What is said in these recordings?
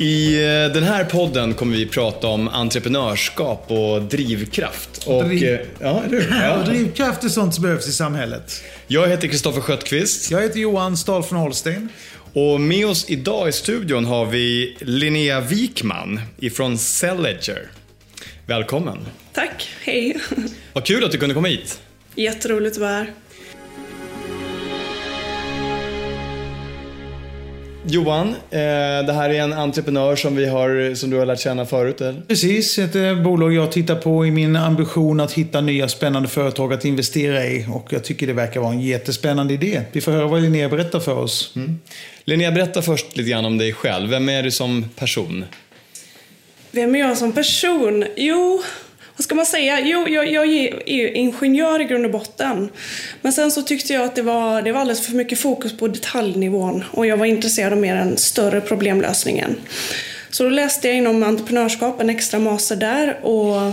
I eh, den här podden kommer vi prata om entreprenörskap och drivkraft. Och, Driv- eh, ja, eller hur? Och Ja. drivkraft är sånt som behövs i samhället. Jag heter Kristoffer Sköttqvist Jag heter Johan Stahl från Holstein. och med oss idag i studion har vi Linnea Wikman ifrån Cellager. Välkommen. Tack, hej. Vad kul att du kunde komma hit. Jätteroligt att vara här. Johan, eh, det här är en entreprenör som, vi har, som du har lärt känna förut, eller? Precis, ett eh, bolag jag tittar på i min ambition att hitta nya spännande företag att investera i. Och jag tycker det verkar vara en jättespännande idé. Vi får höra vad Linnea berättar för oss. Linnea, berätta först lite grann om dig själv. Vem är du som person? Vem är jag som person? Jo, vad ska man säga? Jo, jag, jag är ju ingenjör i grund och botten. Men sen så tyckte jag att det var, det var alldeles för mycket fokus på detaljnivån och jag var intresserad av mer den större problemlösningen. Så då läste jag inom entreprenörskap, en extra master där och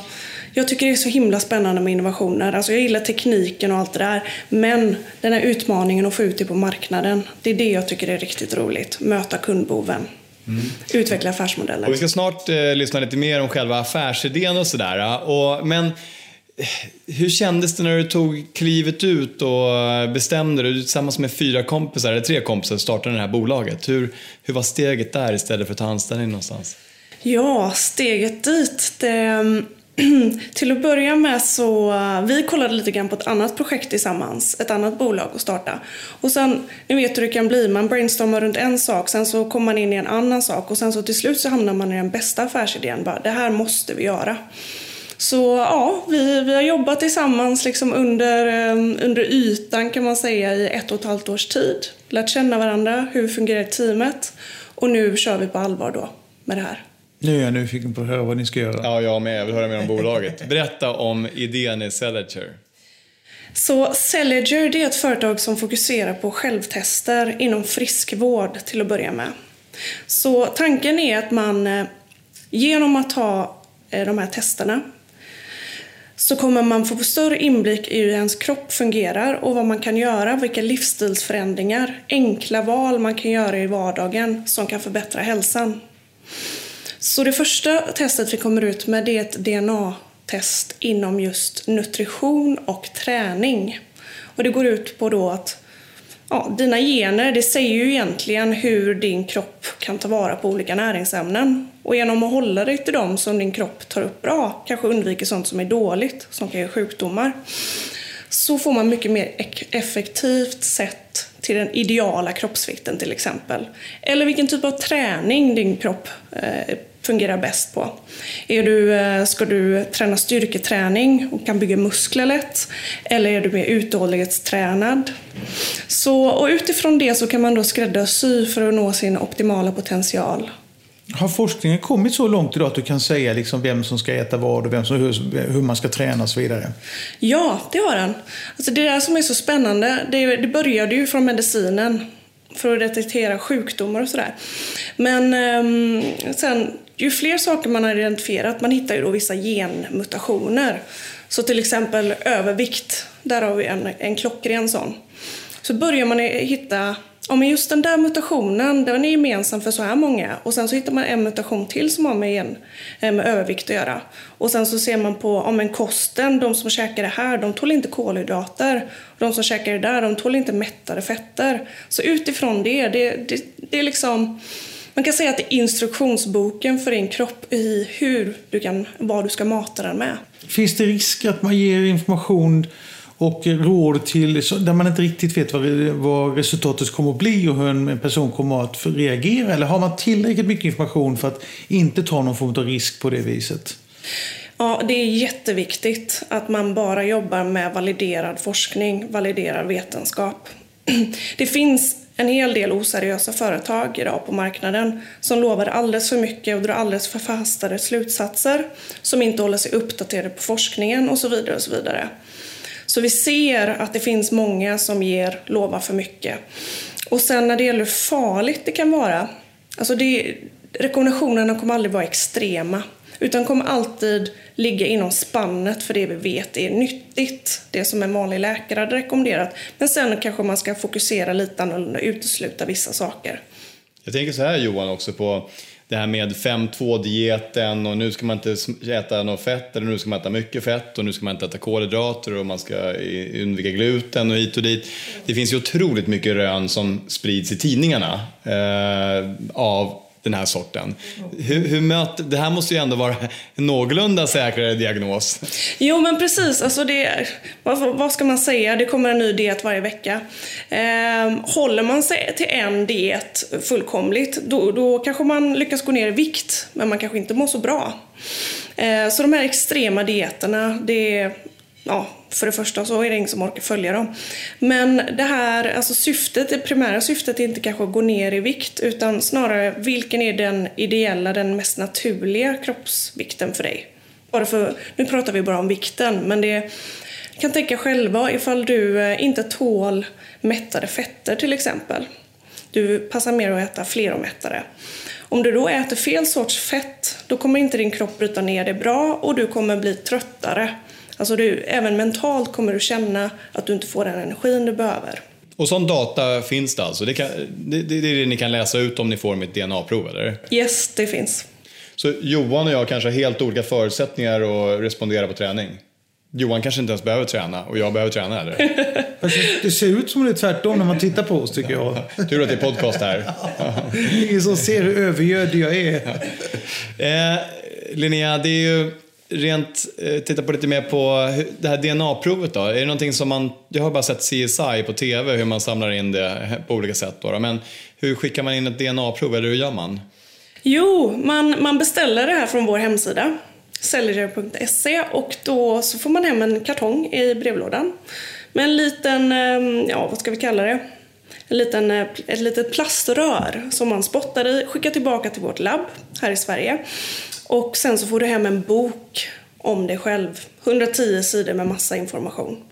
jag tycker det är så himla spännande med innovationer. Alltså jag gillar tekniken och allt det där. Men den här utmaningen att få ut det på marknaden, det är det jag tycker är riktigt roligt. Möta kundboven kundbehoven. Utveckla affärsmodeller. Och vi ska snart eh, lyssna lite mer om själva affärsidén och sådär. Och, men eh, hur kändes det när du tog klivet ut och bestämde dig? Du tillsammans med fyra kompisar, eller tre kompisar, startade det här bolaget. Hur, hur var steget där istället för att ta anställning någonstans? Ja, steget dit. Det, till att börja med så, eh, vi kollade lite grann på ett annat projekt tillsammans, ett annat bolag att starta. Och sen, ni vet hur det kan bli, man brainstormar runt en sak, sen så kommer man in i en annan sak och sen så till slut så hamnar man i den bästa affärsidén, bara det här måste vi göra. Så ja, vi, vi har jobbat tillsammans liksom under, eh, under ytan kan man säga i ett och ett halvt års tid. Lärt känna varandra, hur fungerar teamet och nu kör vi på allvar då med det här. Nu är jag nyfiken på att höra vad ni ska göra. Ja, jag med. Jag vill höra mer om bolaget. Berätta om idén i Cellager. Så Cellager det är ett företag som fokuserar på självtester inom friskvård till att börja med. Så tanken är att man eh, genom att ha eh, de här testerna så kommer man få större inblick i hur ens kropp fungerar och vad man kan göra, vilka livsstilsförändringar, enkla val man kan göra i vardagen som kan förbättra hälsan. Så det första testet vi kommer ut med det är ett DNA-test inom just nutrition och träning. Och det går ut på då att ja, dina gener, det säger ju egentligen hur din kropp kan ta vara på olika näringsämnen. Och genom att hålla dig till dem som din kropp tar upp bra, kanske undviker sånt som är dåligt, som kan ge sjukdomar, så får man mycket mer effektivt sett till den ideala kroppsvikten till exempel. Eller vilken typ av träning din kropp eh, fungerar bäst på. Är du, eh, ska du träna styrketräning och kan bygga muskler lätt? Eller är du mer uthållighetstränad? Så, och utifrån det så kan man då skräddarsy för att nå sin optimala potential. Har forskningen kommit så långt idag att du kan säga liksom vem som ska äta vad och vem som, hur, hur man ska träna och så vidare? Ja, det har den. Alltså det där som är så spännande, det, det började ju från medicinen för att detektera sjukdomar och sådär. Men ehm, sen, ju fler saker man har identifierat, man hittar ju då vissa genmutationer. Så till exempel övervikt, där har vi en, en klockren sån. Så börjar man hitta Ja, men just den där mutationen, den är gemensam för så här många. Och sen så hittar man en mutation till som har med, en, eh, med övervikt att göra. Och sen så ser man på, ja en kosten, de som käkar det här, de tål inte kolhydrater. De som käkar det där, de tål inte mättade fetter. Så utifrån det, det, det, det är liksom... Man kan säga att det är instruktionsboken för din kropp i hur du kan, vad du ska mata den med. Finns det risk att man ger information och råd till där man inte riktigt vet vad, vad resultatet kommer att bli och hur en person kommer att reagera? Eller har man tillräckligt mycket information för att inte ta någon form av risk på det viset? Ja, det är jätteviktigt att man bara jobbar med validerad forskning, validerad vetenskap. Det finns en hel del oseriösa företag idag på marknaden som lovar alldeles för mycket och drar alldeles för fastare slutsatser som inte håller sig uppdaterade på forskningen och så vidare. och så vidare. Så vi ser att det finns många som ger lovar för mycket. Och sen när det gäller hur farligt det kan vara. Alltså det, rekommendationerna kommer aldrig vara extrema. Utan kommer alltid ligga inom spannet för det vi vet är nyttigt. Det som en vanlig läkare hade rekommenderat. Men sen kanske man ska fokusera lite annorlunda utesluta vissa saker. Jag tänker så här Johan också på det här med 5-2-dieten och nu ska man inte äta något fett eller nu ska man äta mycket fett och nu ska man inte äta kolhydrater och man ska undvika gluten och hit och dit. Det finns ju otroligt mycket rön som sprids i tidningarna eh, av den här sorten. Hur, hur möter, det här måste ju ändå vara en någorlunda säkrare diagnos. Jo men precis, alltså det, vad, vad ska man säga, det kommer en ny diet varje vecka. Ehm, håller man sig till en diet fullkomligt, då, då kanske man lyckas gå ner i vikt, men man kanske inte mår så bra. Ehm, så de här extrema dieterna, det ja, för det första så är det ingen som orkar följa dem. Men det här, alltså syftet, det primära syftet är inte kanske att gå ner i vikt utan snarare vilken är den ideella, den mest naturliga kroppsvikten för dig? Bara för, nu pratar vi bara om vikten, men det kan tänka själva ifall du eh, inte tål mättade fetter till exempel. Du passar mer att äta fleromättade. Om du då äter fel sorts fett, då kommer inte din kropp bryta ner det bra och du kommer bli tröttare Alltså du, även mentalt kommer du känna att du inte får den energin du behöver. Och sån data finns det alltså? Det, kan, det, det, är det ni kan läsa ut om ni får mitt DNA-prov eller? Yes, det finns. Så Johan och jag kanske har helt olika förutsättningar att respondera på träning? Johan kanske inte ens behöver träna och jag behöver träna eller? det ser ut som det är tvärtom när man tittar på oss tycker jag. Tur att det är podcast här. Ingen som ser hur övergödd jag är. Eh, Linnea, det är ju rent, eh, titta på lite mer på det här DNA-provet då. Är det någonting som man, jag har bara sett CSI på TV hur man samlar in det på olika sätt då, men hur skickar man in ett DNA-prov eller hur gör man? Jo, man, man beställer det här från vår hemsida säljare.se och då så får man hem en kartong i brevlådan med en liten, ehm, ja vad ska vi kalla det? En liten, eh, ett litet plaströr som man spottar i, skickar tillbaka till vårt labb här i Sverige. Och sen så får du hem en bok om dig själv. 110 sidor med massa information.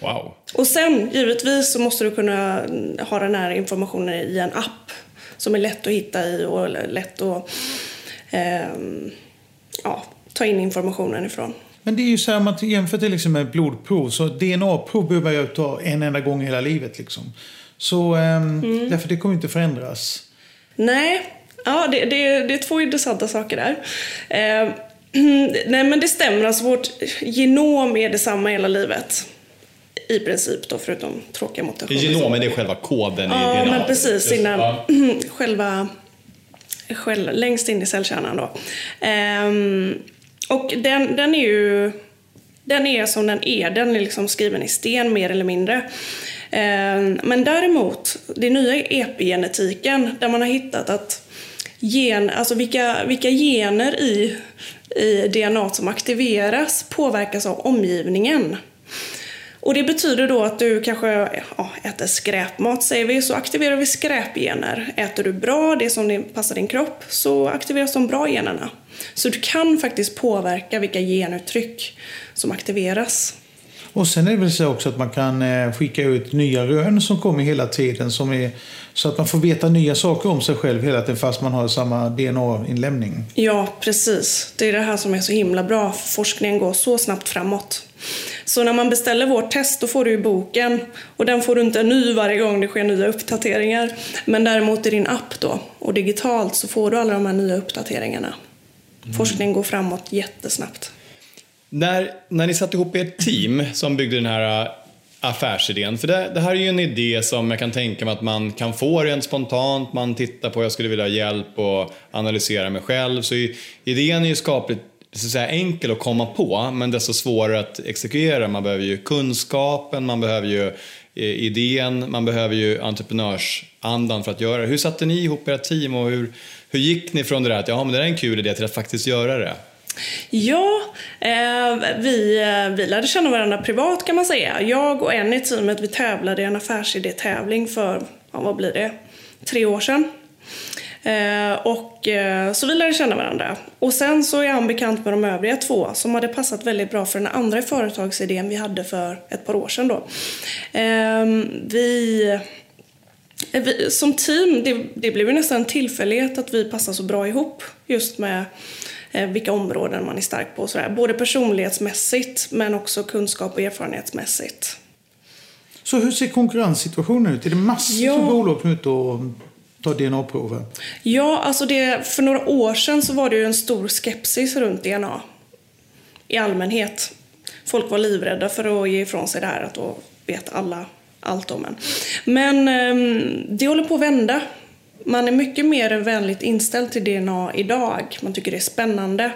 Wow. Och sen, givetvis, så måste du kunna ha den här informationen i en app som är lätt att hitta i och lätt att eh, ja, ta in informationen ifrån. Men det är ju så här, om man jämför till exempel med blodprov, så DNA-prov behöver jag ta en enda gång i hela livet. Liksom. Så eh, mm. därför det kommer inte förändras. Nej, Ja, det, det, det är två intressanta saker där. Eh, nej men det stämmer, alltså vårt genom är detsamma hela livet. I princip då, förutom tråkiga mutationer. Genomen det är själva koden ja, i DNA? Men precis. Innan, ja. själva, själva, längst in i cellkärnan då. Eh, och den, den är ju den är som den är, den är liksom skriven i sten mer eller mindre. Eh, men däremot, det nya epigenetiken där man har hittat att gen, alltså vilka, vilka gener i, i DNA som aktiveras påverkas av omgivningen. Och det betyder då att du kanske ja, äter skräpmat säger vi, så aktiverar vi skräpgener. Äter du bra, det som passar din kropp, så aktiveras de bra generna. Så du kan faktiskt påverka vilka genuttryck som aktiveras. Och sen är det väl så också att man kan eh, skicka ut nya rön som kommer hela tiden. Som är, så att man får veta nya saker om sig själv hela tiden fast man har samma DNA-inlämning. Ja, precis. Det är det här som är så himla bra. Forskningen går så snabbt framåt. Så när man beställer vårt test då får du ju boken och den får du inte ny varje gång det sker nya uppdateringar. Men däremot i din app då och digitalt så får du alla de här nya uppdateringarna. Mm. Forskning går framåt jättesnabbt. När, när ni satte ihop ert team som byggde den här äh, affärsidén? För det, det, här är ju en idé som jag kan tänka mig att man kan få rent spontant. Man tittar på, jag skulle vilja ha hjälp och analysera mig själv. Så idén är ju skapligt så att säga, enkel att komma på, men desto svårare att exekvera. Man behöver ju kunskapen, man behöver ju eh, idén, man behöver ju entreprenörsandan för att göra det. Hur satte ni ihop era team och hur, hur gick ni från det där att ja, men det är en kul idé till att faktiskt göra det? Ja, eh, vi, eh, vi lärde känna varandra privat kan man säga. Jag och en i teamet vi tävlade i en affärsidé-tävling för, ja, vad blir det, tre år sedan. Eh, och, eh, så vi lärde känna varandra. Och sen så är han bekant med de övriga två som hade passat väldigt bra för den andra företagsidén vi hade för ett par år sedan. Då. Eh, vi, eh, vi, som team, det, det blev ju nästan en tillfällighet att vi passade så bra ihop just med vilka områden man är stark på. Sådär. Både personlighetsmässigt men också kunskap och erfarenhetsmässigt. Så hur ser konkurrenssituationen ut? Är det massor ja. av bolag som är ute och tar DNA-prover? Ja, alltså det, för några år sedan så var det ju en stor skepsis runt DNA i allmänhet. Folk var livrädda för att ge ifrån sig det här att då vet alla allt om en. Men eh, det håller på att vända man är mycket mer vänligt inställd till DNA idag. Man tycker det är spännande.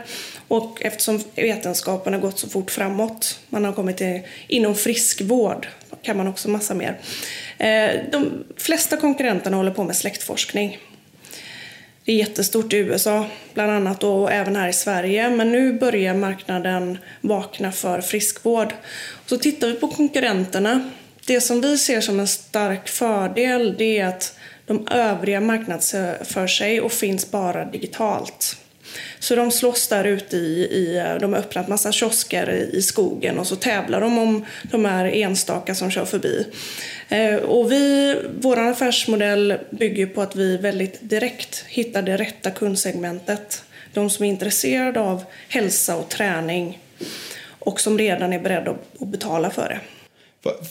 Och eftersom vetenskapen har gått så fort framåt, man har kommit till, inom friskvård kan man också massa mer. Eh, de flesta konkurrenterna håller på med släktforskning. Det är jättestort i USA, bland annat, och även här i Sverige. Men nu börjar marknaden vakna för friskvård. Så tittar vi på konkurrenterna. Det som vi ser som en stark fördel, det är att de övriga marknadsför sig och finns bara digitalt. Så de slåss där ute i, i de har öppnat massa kiosker i, skogen och så tävlar de om de här enstaka som kör förbi. Eh, och vi, vår affärsmodell bygger på att vi väldigt direkt hittar det rätta kundsegmentet. De som är intresserade av hälsa och träning och som redan är beredda att betala för det.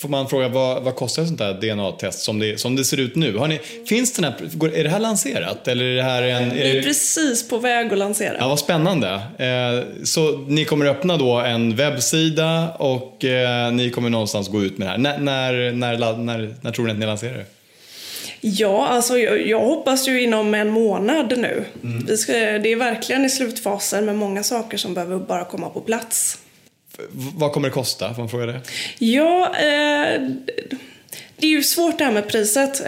Får man fråga vad, vad kostar ett sånt där DNA-test som det, som det ser ut nu? Har ni, finns den här, är det här lanserat? Eller är det här en, är det är precis på väg att lansera. Ja, vad spännande. Eh, så ni kommer öppna då en webbsida och eh, ni kommer någonstans gå ut med det här. När, när, när, när, när tror ni att ni lanserar det? Ja, alltså jag, jag, hoppas ju inom en månad nu. Mm. Ska, det är verkligen i slutfasen med många saker som behöver bara komma på plats. Vad kommer det kosta? Får man fråga det? Ja, eh, det är ju svårt det här med priset. Eh,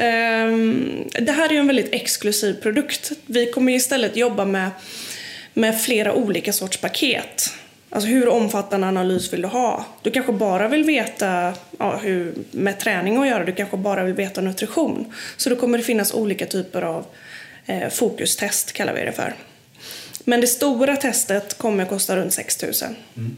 det här är ju en väldigt exklusiv produkt. Vi kommer istället jobba med, med flera olika sorts paket. Alltså hur omfattande analys vill du ha? Du kanske bara vill veta ja, hur, med träning att göra, du kanske bara vill veta nutrition. Så då kommer det finnas olika typer av eh, fokustest, kallar vi det för. Men det stora testet kommer att kosta runt 6 000. Mm.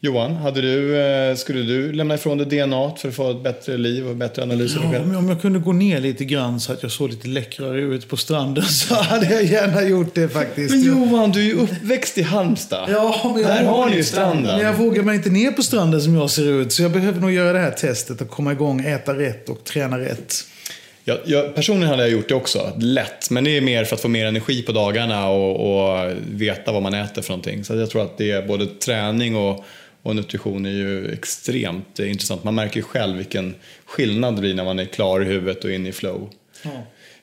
Johan, hade du, eh, skulle du lämna ifrån dig DNA för att få ett bättre liv och bättre analys av dig Ja, själv? om- om jag kunde gå ner lite grann så att jag såg lite läckrare ut på stranden så hade jag gärna gjort det faktiskt. Men Johan, du är ju uppväxt i Halmstad. Ja, men jag Där har ni ju stranden. Men jag vågar mig inte ner på stranden som jag ser ut. Så jag behöver nog göra det här testet och komma igång, äta rätt och träna rätt. Jag, jag, personligen hade jag gjort det också, lätt. Men det är mer för att få mer energi på dagarna och, och veta vad man äter för någonting. Så jag tror att det är både träning och, och nutrition är ju extremt eh, intressant. Man märker ju själv vilken skillnad det blir när man är klar i huvudet och inne i flow.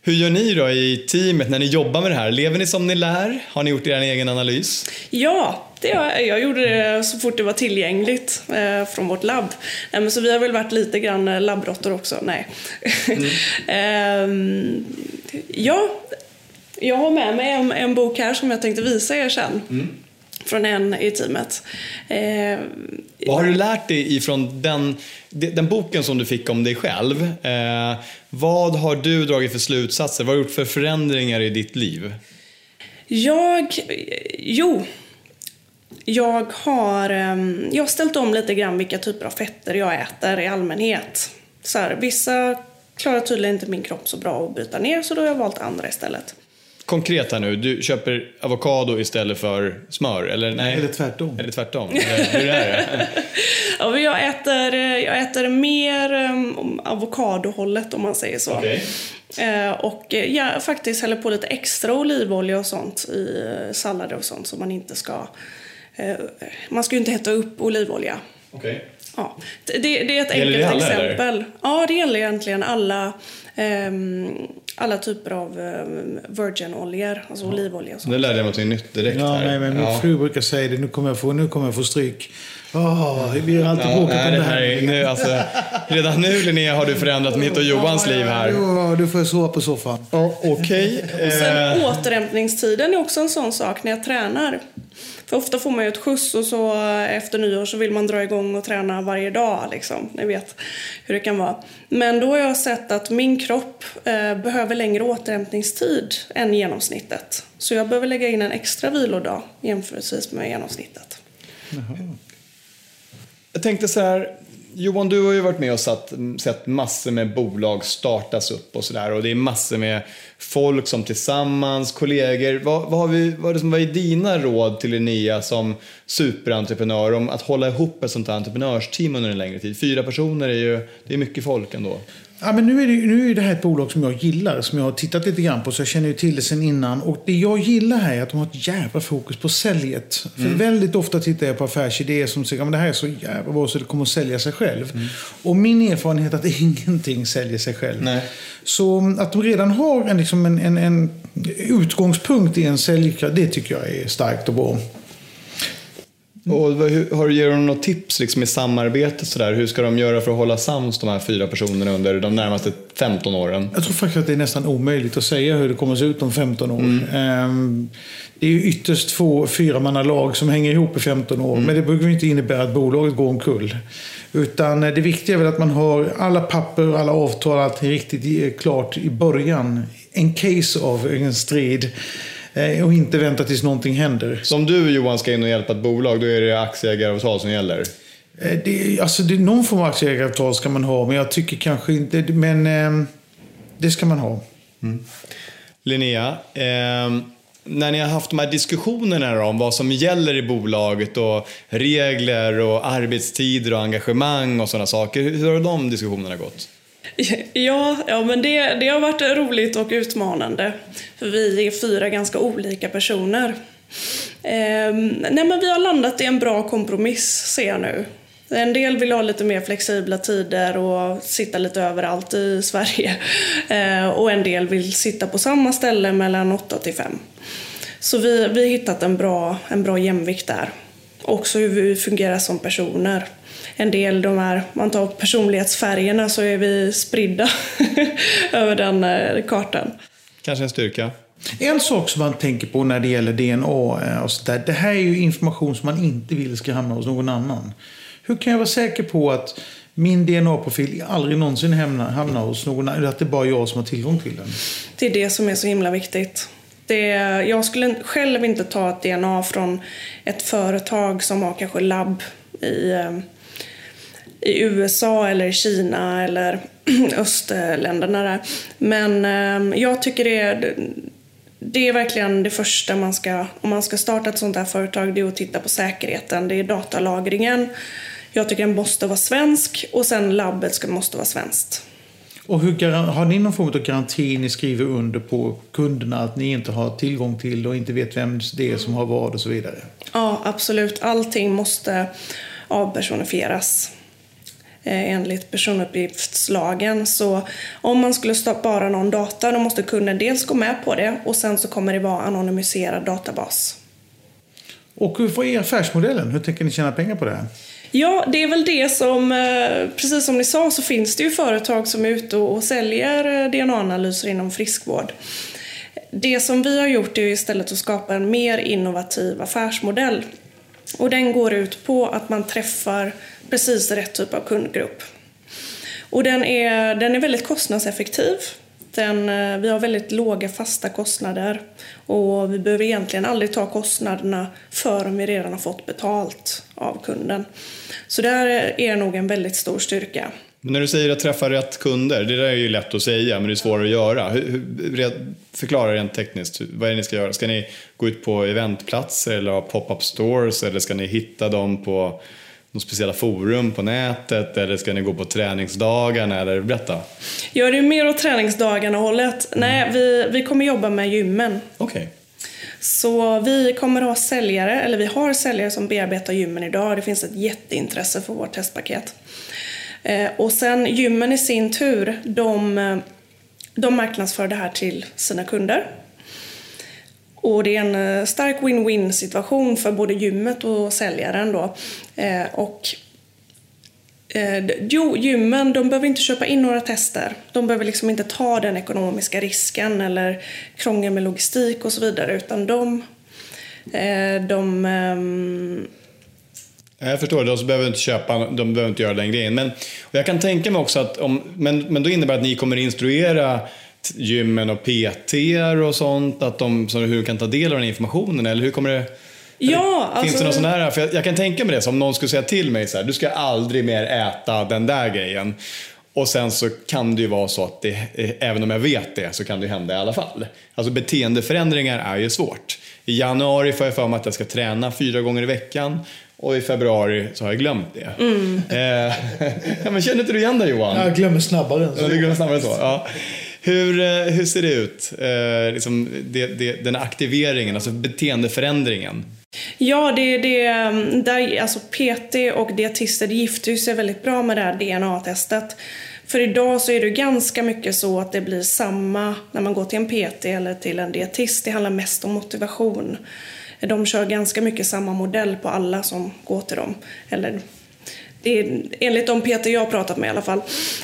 Hur gör ni då i teamet när ni jobbar med det här? Lever ni som ni lär? Har ni gjort er egen analys? Ja, det har, jag gjorde det så fort det var tillgängligt eh, från vårt labb. Eh, men så vi har väl varit lite grann eh, labbråttor också. Nej. Ehm, ja, jag har med mig en, en bok här som jag tänkte visa er sen. Från en i teamet. Eh, Vad har du lärt dig ifrån den, den boken som du fick om dig själv? Eh, vad har du dragit för slutsatser? Vad har du gjort för förändringar i ditt liv? Jag, jo. Jag har, ehm, jag har ställt om lite grann vilka typer av fetter jag äter i allmänhet. Så här, vissa klarar tydligen inte min kropp så bra att byta ner så då har jag valt andra istället. Konkret här nu, du köper avokado istället för smör? Eller, nej. Eller tvärtom. Eller tvärtom? Eller, hur är det? Ja, men jag, äter, jag äter mer um, avokadohållet om man säger så. Okej. Eh, och eh, jag faktiskt häller på lite extra olivolja och sånt i eh, sallader och sånt så man inte ska... Eh, man ska ju inte hetta upp olivolja. Okej. Ja, det, det är ett enkelt det alla, eller? exempel. Ja, det gäller egentligen alla, ehm, alla typer av um, virginoljor, alltså olivolja och sånt. Det lärde jag mig något nytt direkt Ja, här. nej, men min Ja. fru brukar säga det. Nu kommer jag få, nu kommer jag få stryk. Åh, vi har alltid Ja, bråkat nej, om det här är, nu, alltså, redan nu Linnea har du förändrat mitt och Johans liv här. Ja, du får sova på soffan. Ja, Okej. Sen Eh, återhämtningstiden är också en sån sak när jag tränar. För ofta får man ju ett skjuts och så efter nyår så vill man dra igång och träna varje dag. Liksom. Ni vet hur det kan vara. Men då har jag sett att min kropp eh, behöver längre återhämtningstid än genomsnittet. Så jag behöver lägga in en extra vilodag jämförelsevis med genomsnittet. Jag tänkte så här, Johan du har ju varit med och satt, sett massor med bolag startas upp och sådär och det är massor med folk som tillsammans, kollegor. Vad, vad, har vi, vad är det som vad är dina råd till Linnea som superentreprenör om att hålla ihop ett sånt här entreprenörsteam under en längre tid? Fyra personer är ju, det är mycket folk ändå. Ja, men nu, är det, nu är det här ett bolag som jag gillar, som jag har tittat lite grann på, så jag känner ju till det sedan innan. Och det jag gillar här är att de har ett jävla fokus på säljet. För väldigt ofta tittar jag på affärsidéer som säger att det här är så jävla bra så det kommer att sälja sig själv. Och min erfarenhet är att ingenting säljer sig själv. Nej. Så att de redan har en, liksom en, en, en utgångspunkt i en säljkraft, det tycker jag är starkt och bra. Och vad- hur, har du ger dem något tips liksom, i samarbetet sådär? Hur ska de göra för att hålla sams de här fyra personerna under de närmaste 15 åren? Jag tror faktiskt att det är nästan omöjligt att säga hur det kommer att se ut om 15 år. Ehm, Det är ju ytterst få fyramannalag som hänger ihop i 15 år. Men det behöver ju inte innebära att bolaget går omkull. Utan eh, det viktiga är väl att man har alla papper, alla avtal, allting riktigt eh, klart i början. En case av en strid. Eh, Och inte vänta tills någonting händer. Så om du Johan ska in och hjälpa ett bolag, då är det aktieägaravtal som gäller? Eh, Det, alltså det, någon form av aktieägaravtal ska man ha, men jag tycker kanske inte... Men eh, det ska man ha. Linnea, ehm, när ni har haft de här diskussionerna om vad som gäller i bolaget och regler och arbetstider och engagemang och sådana saker, hur har de diskussionerna gått? Ja, ja men det, det har varit roligt och utmanande. För vi är fyra ganska olika personer. Ehm, nej men vi har landat i en bra kompromiss ser jag nu. En del vill ha lite mer flexibla tider och sitta lite överallt i Sverige. Ehm, och en del vill sitta på samma ställe mellan 8 till 5. Så vi, vi har hittat en bra, en bra jämvikt där. också hur vi fungerar som personer. En del, de är, man tar personlighetsfärgerna så är vi spridda över den eh, kartan. Kanske en styrka. En sak som man tänker på när det gäller DNA eh, och så där, det här är ju information som man inte vill ska hamna hos någon annan. Hur kan jag vara säker på att min DNA-profil aldrig någonsin hamnar, hamnar hos någon annan, eller att det är bara jag som har tillgång till den? Det är det som är så himla viktigt. Det, jag skulle själv inte ta ett DNA från ett företag som har kanske labb i, eh, i USA eller Kina eller östländerna där. Men eh, jag tycker det är, det är verkligen det första man ska, om man ska starta ett sånt här företag, det är att titta på säkerheten. Det är datalagringen. Jag tycker den måste vara svensk och sen labbet ska, måste vara svenskt. Och hur, har ni någon form av garanti ni skriver under på kunderna att ni inte har tillgång till och inte vet vem det är som har vad och så vidare? Ja, absolut. Allting måste avpersonifieras enligt personuppgiftslagen. Så om man skulle spara någon data då måste kunden dels gå med på det och sen så kommer det vara anonymiserad databas. Och vad är affärsmodellen? Hur tänker ni tjäna pengar på det här? Ja, det är väl det som, eh, precis som ni sa så finns det ju företag som är ute och säljer eh, DNA-analyser inom friskvård. Det som vi har gjort är istället att skapa en mer innovativ affärsmodell. Och den går ut på att man träffar precis rätt typ av kundgrupp. Och den är, den är väldigt kostnadseffektiv. Den, eh, vi har väldigt låga fasta kostnader och vi behöver egentligen aldrig ta kostnaderna förrän vi redan har fått betalt av kunden. Så där är nog en väldigt stor styrka. Men när du säger att träffa rätt kunder, det där är ju lätt att säga men det är svårare att göra. Hur, hur, förklara rent tekniskt, vad är det ni ska göra? Ska ni gå ut på eventplatser eller ha pop-up stores eller ska ni hitta dem på några speciella forum på nätet eller ska ni gå på träningsdagarna? Eller berätta. Ja, det är mer åt träningsdagarna hållet. Mm. Nej, vi, vi kommer jobba med gymmen. Okej. Okay. Så vi kommer ha säljare, eller vi har säljare som bearbetar gymmen idag. Det finns ett jätteintresse för vårt testpaket. Eh, och sen gymmen i sin tur, de, de marknadsför det här till sina kunder. Och det är en eh, stark win-win situation för både gymmet och säljaren då. Eh, och eh, Jo, gymmen de behöver inte köpa in några tester. De behöver liksom inte ta den ekonomiska risken eller krångel med logistik och så vidare. Utan de... Eh, de ehm, jag förstår, de behöver inte köpa, de behöver inte göra den grejen. Men jag kan tänka mig också att, om, men, men då innebär det att ni kommer instruera gymmen och PT och sånt, att de, så hur kan ta del av den informationen? Eller hur kommer det... Ja, Finns alltså... det någon sån här, för jag, jag, kan tänka mig det, om någon skulle säga till mig så här, du ska aldrig mer äta den där grejen. Och sen så kan det ju vara så att det, även om jag vet det, så kan det hända i alla fall. Alltså beteendeförändringar är ju svårt. I januari får jag för mig att jag ska träna fyra gånger i veckan. Och i februari så har jag glömt det. Mm. Eh, ja, men känner inte du igen det Johan? Jag glömmer snabbare än så. Ja, du glömmer snabbare än så. Ja. Hur, eh, hur ser det ut, eh, liksom det, det, den aktiveringen, alltså beteendeförändringen? Ja, det, det, där, alltså PT och dietister gifter sig väldigt bra med det här DNA-testet. För idag så är det ganska mycket så att det blir samma när man går till en PT eller till en dietist. Det handlar mest om motivation. De kör ganska mycket samma modell på alla som går till dem. Eller det är enligt de Peter jag har pratat med i alla fall.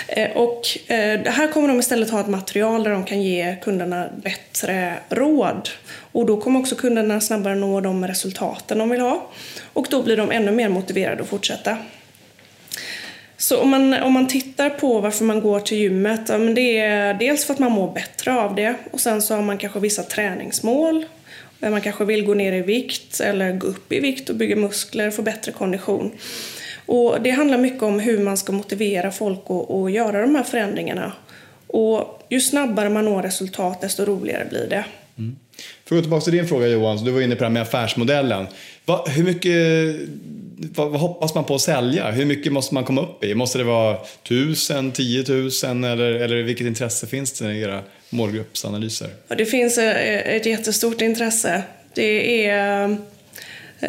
Eh, och eh, här kommer de istället ha ett material där de kan ge kunderna bättre råd. Och då kommer också kunderna snabbare nå de resultaten de vill ha. Och då blir de ännu mer motiverade att fortsätta. Så om man, om man tittar på varför man går till gymmet, ja, men det är dels för att man mår bättre av det och sen så har man kanske vissa träningsmål. Man kanske vill gå ner i vikt eller gå upp i vikt och bygga muskler, få bättre kondition. Och det handlar mycket om hur man ska motivera folk att, att göra de här förändringarna. Och ju snabbare man når resultat, desto roligare blir det. Mm. För att gå tillbaka till din fråga Johan, du var inne på det här med affärsmodellen. Va, hur mycket vad, vad, hoppas man på att sälja? Hur mycket måste man komma upp i? Måste det vara tusen, tiotusen eller, eller vilket intresse finns det i era målgruppsanalyser? Ja, det finns eh, ett jättestort intresse. Det är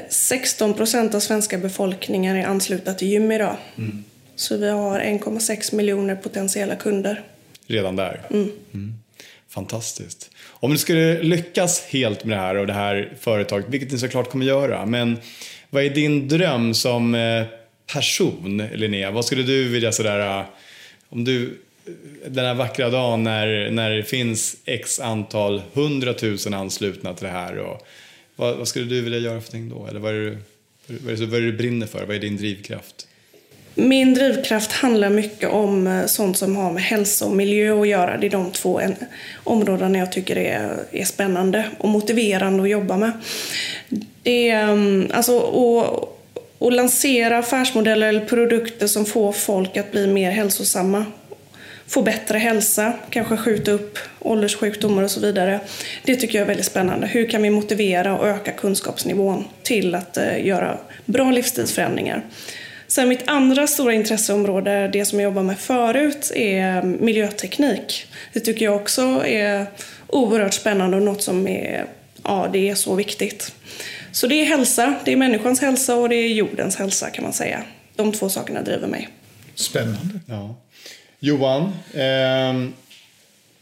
16 procent av svenska befolkningen är anslutna till gym idag. Mm. Så vi har 1,6 miljoner potentiella kunder. Redan där? Mm. Mm. Fantastiskt. Om du skulle lyckas helt med det här och det här företaget, vilket ni såklart kommer göra, men Vad är din dröm som eh, person, Linnea? Vad skulle du vilja sådär, eh, om du, den här vackra dagen när, när det finns x antal hundratusen anslutna till det här och vad, vad, skulle du vilja göra för någonting då? Eller vad är, det, vad, är det, vad är det du brinner för? Vad är din drivkraft? Min drivkraft handlar mycket om eh, sånt som har med hälsa och miljö att göra. Det är de två områdena jag tycker är, är spännande och motiverande att jobba med. Det är, alltså, och, och lansera affärsmodeller eller produkter som får folk att bli mer hälsosamma få bättre hälsa, kanske skjuta upp ålderssjukdomar och så vidare. Det tycker jag är väldigt spännande. Hur kan vi motivera och öka kunskapsnivån till att uh, göra bra livsstilsförändringar? Sen mitt andra stora intresseområde, det som jag jobbar med förut, är miljöteknik. Det tycker jag också är oerhört spännande och något som är, ja, det är så viktigt. Så det är hälsa, det är människans hälsa och det är jordens hälsa kan man säga. De två sakerna driver mig. Spännande. Ja. Johan, eh,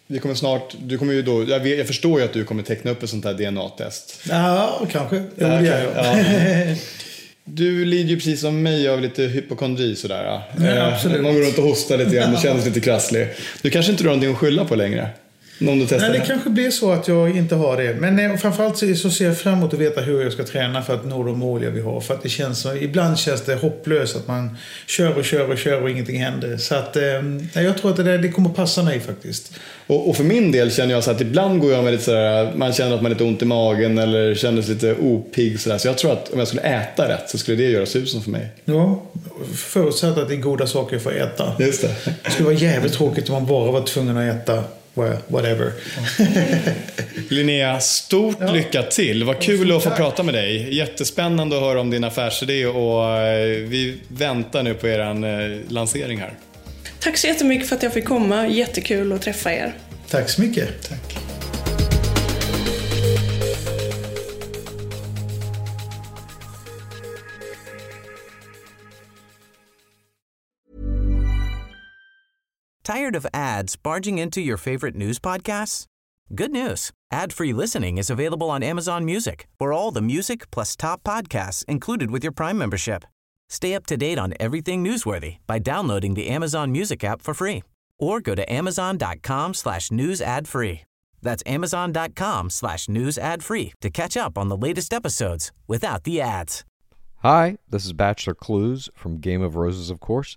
vi kommer snart, du kommer ju då, jag, vet, jag, förstår ju att du kommer teckna upp ett sånt här DNA-test. Ja, kanske. Jo, det gör jag. Ja. Du lider ju precis som mig av lite hypokondri sådär. Ja, absolut. Man går runt och hostar lite grann och känns lite krasslig. Du kanske inte har någonting att skylla på längre? Någon du testar? Nej, det kanske blir så att jag inte har det. Men eh, framförallt så, så ser jag fram emot att veta hur jag ska träna för att nå de mål jag vill ha. För att det känns så, ibland känns det hopplöst att man kör och kör och kör och ingenting händer. Så att, eh, jag tror att det, där, det kommer passa mig faktiskt. Och, och, för min del känner jag så att ibland går jag med lite sådär, man känner att man har lite ont i magen eller känner sig lite opigg sådär. Så jag tror att om jag skulle äta rätt så skulle det göra susen för mig. Ja, förutsatt att det är goda saker för att äta. Just det. Det skulle vara jävligt tråkigt om man bara var tvungen att äta whatever. Linnea, stort ja. lycka till. Vad kul att få prata med dig. Jättespännande att höra om din affärsidé och eh, vi väntar nu på er eh, lansering här. Tack så jättemycket för att jag fick komma. Jättekul att träffa er. Tack så mycket. Tack. Tired of ads barging into your favorite news podcasts? Good news. Ad-free listening is available on Amazon Music for all the music plus top podcasts included with your Prime membership. Stay up to date on everything newsworthy by downloading the Amazon Music app for free or go to amazon.com slash news ad free. That's amazon.com slash news ad free to catch up on the latest episodes without the ads. Hi, this is Bachelor Clues from Game of Roses, of course,